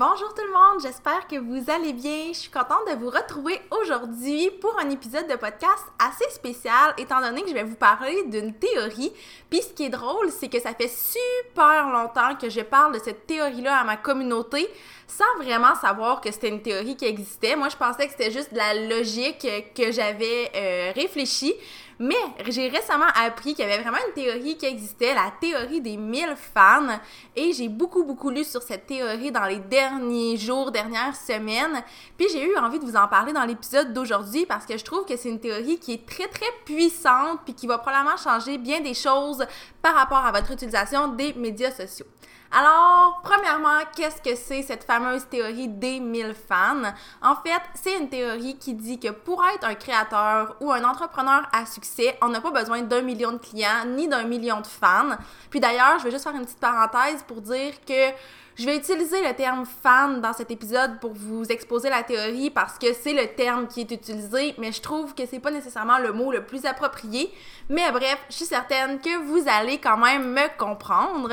Bonjour tout le monde, j'espère que vous allez bien. Je suis contente de vous retrouver aujourd'hui pour un épisode de podcast assez spécial étant donné que je vais vous parler d'une théorie. Puis ce qui est drôle, c'est que ça fait super longtemps que je parle de cette théorie-là à ma communauté sans vraiment savoir que c'était une théorie qui existait. Moi, je pensais que c'était juste de la logique que j'avais euh, réfléchi. Mais j'ai récemment appris qu'il y avait vraiment une théorie qui existait, la théorie des 1000 fans. Et j'ai beaucoup, beaucoup lu sur cette théorie dans les derniers jours, dernières semaines. Puis j'ai eu envie de vous en parler dans l'épisode d'aujourd'hui parce que je trouve que c'est une théorie qui est très, très puissante puis qui va probablement changer bien des choses par rapport à votre utilisation des médias sociaux. Alors, premièrement, qu'est-ce que c'est cette fameuse théorie des 1000 fans? En fait, c'est une théorie qui dit que pour être un créateur ou un entrepreneur à succès, on n'a pas besoin d'un million de clients ni d'un million de fans. Puis d'ailleurs, je vais juste faire une petite parenthèse pour dire que je vais utiliser le terme fan dans cet épisode pour vous exposer la théorie parce que c'est le terme qui est utilisé, mais je trouve que c'est pas nécessairement le mot le plus approprié. Mais bref, je suis certaine que vous allez quand même me comprendre.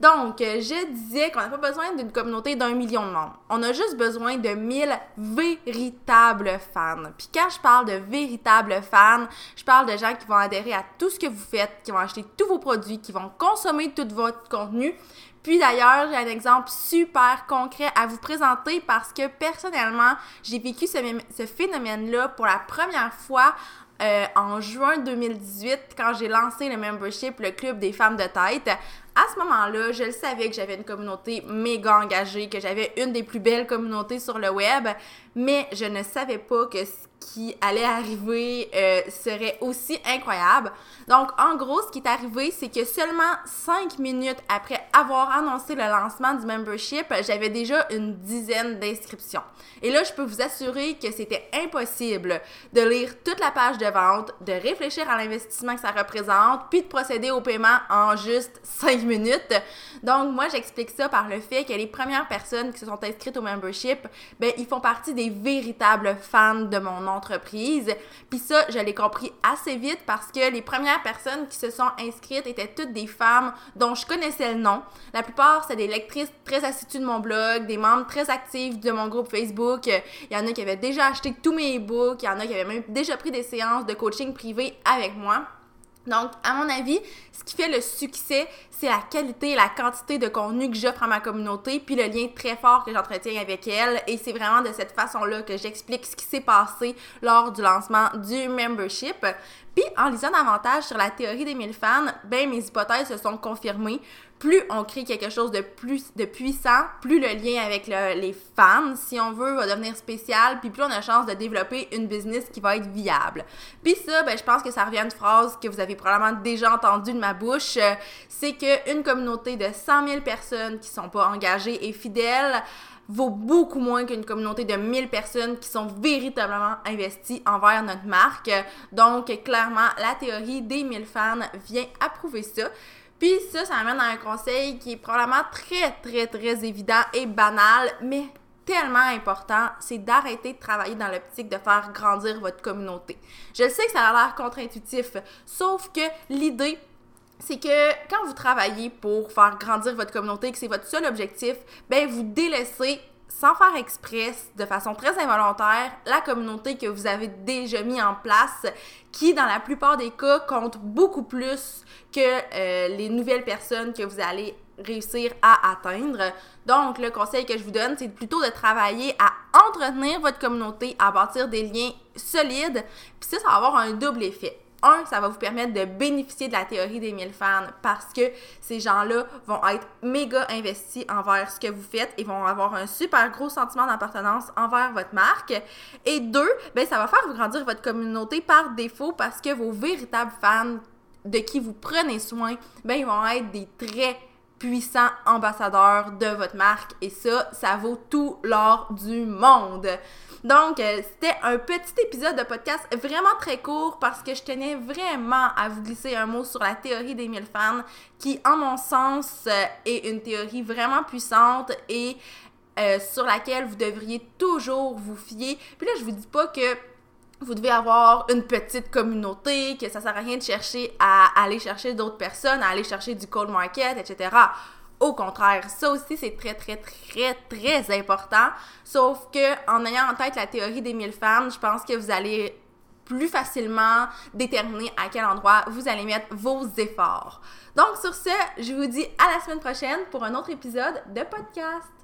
Donc, je disais qu'on n'a pas besoin d'une communauté d'un million de membres. On a juste besoin de 1000 véritables fans. Puis quand je parle de véritables fans, je parle de gens qui vont adhérer à tout ce que vous faites, qui vont acheter tous vos produits, qui vont consommer tout votre contenu. Puis d'ailleurs, j'ai un exemple super concret à vous présenter parce que personnellement, j'ai vécu ce, phénomène-là pour la première fois euh, en juin 2018 quand j'ai lancé le membership, le club des femmes de tête. À ce moment-là, je le savais que j'avais une communauté méga engagée, que j'avais une des plus belles communautés sur le web, mais je ne savais pas que qui allait arriver euh, serait aussi incroyable. Donc, en gros, ce qui est arrivé, c'est que seulement cinq minutes après avoir annoncé le lancement du membership, j'avais déjà une dizaine d'inscriptions. Et là, je peux vous assurer que c'était impossible de lire toute la page de vente, de réfléchir à l'investissement que ça représente, puis de procéder au paiement en juste cinq minutes. Donc, moi, j'explique ça par le fait que les premières personnes qui se sont inscrites au membership, ben, ils font partie des véritables fans de mon entreprise. Puis ça, je l'ai compris assez vite parce que les premières personnes qui se sont inscrites étaient toutes des femmes dont je connaissais le nom. La plupart, c'est des lectrices très assidues de mon blog, des membres très actifs de mon groupe Facebook. Il y en a qui avaient déjà acheté tous mes e-books, il y en a qui avaient même déjà pris des séances de coaching privé avec moi. Donc, à mon avis, ce qui fait le succès, c'est la qualité et la quantité de contenu que j'offre à ma communauté, puis le lien très fort que j'entretiens avec elle. Et c'est vraiment de cette façon-là que j'explique ce qui s'est passé lors du lancement du membership. Puis, en lisant davantage sur la théorie des mille fans, ben mes hypothèses se sont confirmées plus on crée quelque chose de plus de puissant, plus le lien avec les fans, si on veut, va devenir spécial, puis plus on a chance de développer une business qui va être viable. Puis ça, ben, je pense que ça revient à une phrase que vous avez probablement déjà entendue de ma bouche, euh, c'est qu'une communauté de 100 000 personnes qui sont pas engagées et fidèles vaut beaucoup moins qu'une communauté de 1000 personnes qui sont véritablement investies envers notre marque. Donc, clairement, la théorie des 1000 fans vient approuver ça. Puis ça, ça amène à un conseil qui est probablement très, très, très évident et banal, mais tellement important, c'est d'arrêter de travailler dans l'optique de faire grandir votre communauté. Je sais que ça a l'air contre-intuitif, sauf que l'idée, c'est que quand vous travaillez pour faire grandir votre communauté, que c'est votre seul objectif, ben vous délaissez sans faire exprès, de façon très involontaire, la communauté que vous avez déjà mis en place, qui dans la plupart des cas compte beaucoup plus que euh, les nouvelles personnes que vous allez réussir à atteindre. Donc, le conseil que je vous donne, c'est plutôt de travailler à entretenir votre communauté, à bâtir des liens solides, puis ça, ça va avoir un double effet un, ça va vous permettre de bénéficier de la théorie des 1000 fans parce que ces gens-là vont être méga investis envers ce que vous faites et vont avoir un super gros sentiment d'appartenance envers votre marque. Et deux, ben ça va faire grandir votre communauté par défaut parce que vos véritables fans de qui vous prenez soin, ben ils vont être des très puissant ambassadeur de votre marque et ça, ça vaut tout l'or du monde. Donc, euh, c'était un petit épisode de podcast vraiment très court parce que je tenais vraiment à vous glisser un mot sur la théorie des mille fans qui, en mon sens, euh, est une théorie vraiment puissante et euh, sur laquelle vous devriez toujours vous fier. Puis là, je vous dis pas que vous devez avoir une petite communauté, que ça sert à rien de chercher à aller chercher d'autres personnes, à aller chercher du cold market, etc. Au contraire, ça aussi c'est très très très très important. Sauf que en ayant en tête la théorie des mille femmes, je pense que vous allez plus facilement déterminer à quel endroit vous allez mettre vos efforts. Donc sur ce, je vous dis à la semaine prochaine pour un autre épisode de podcast.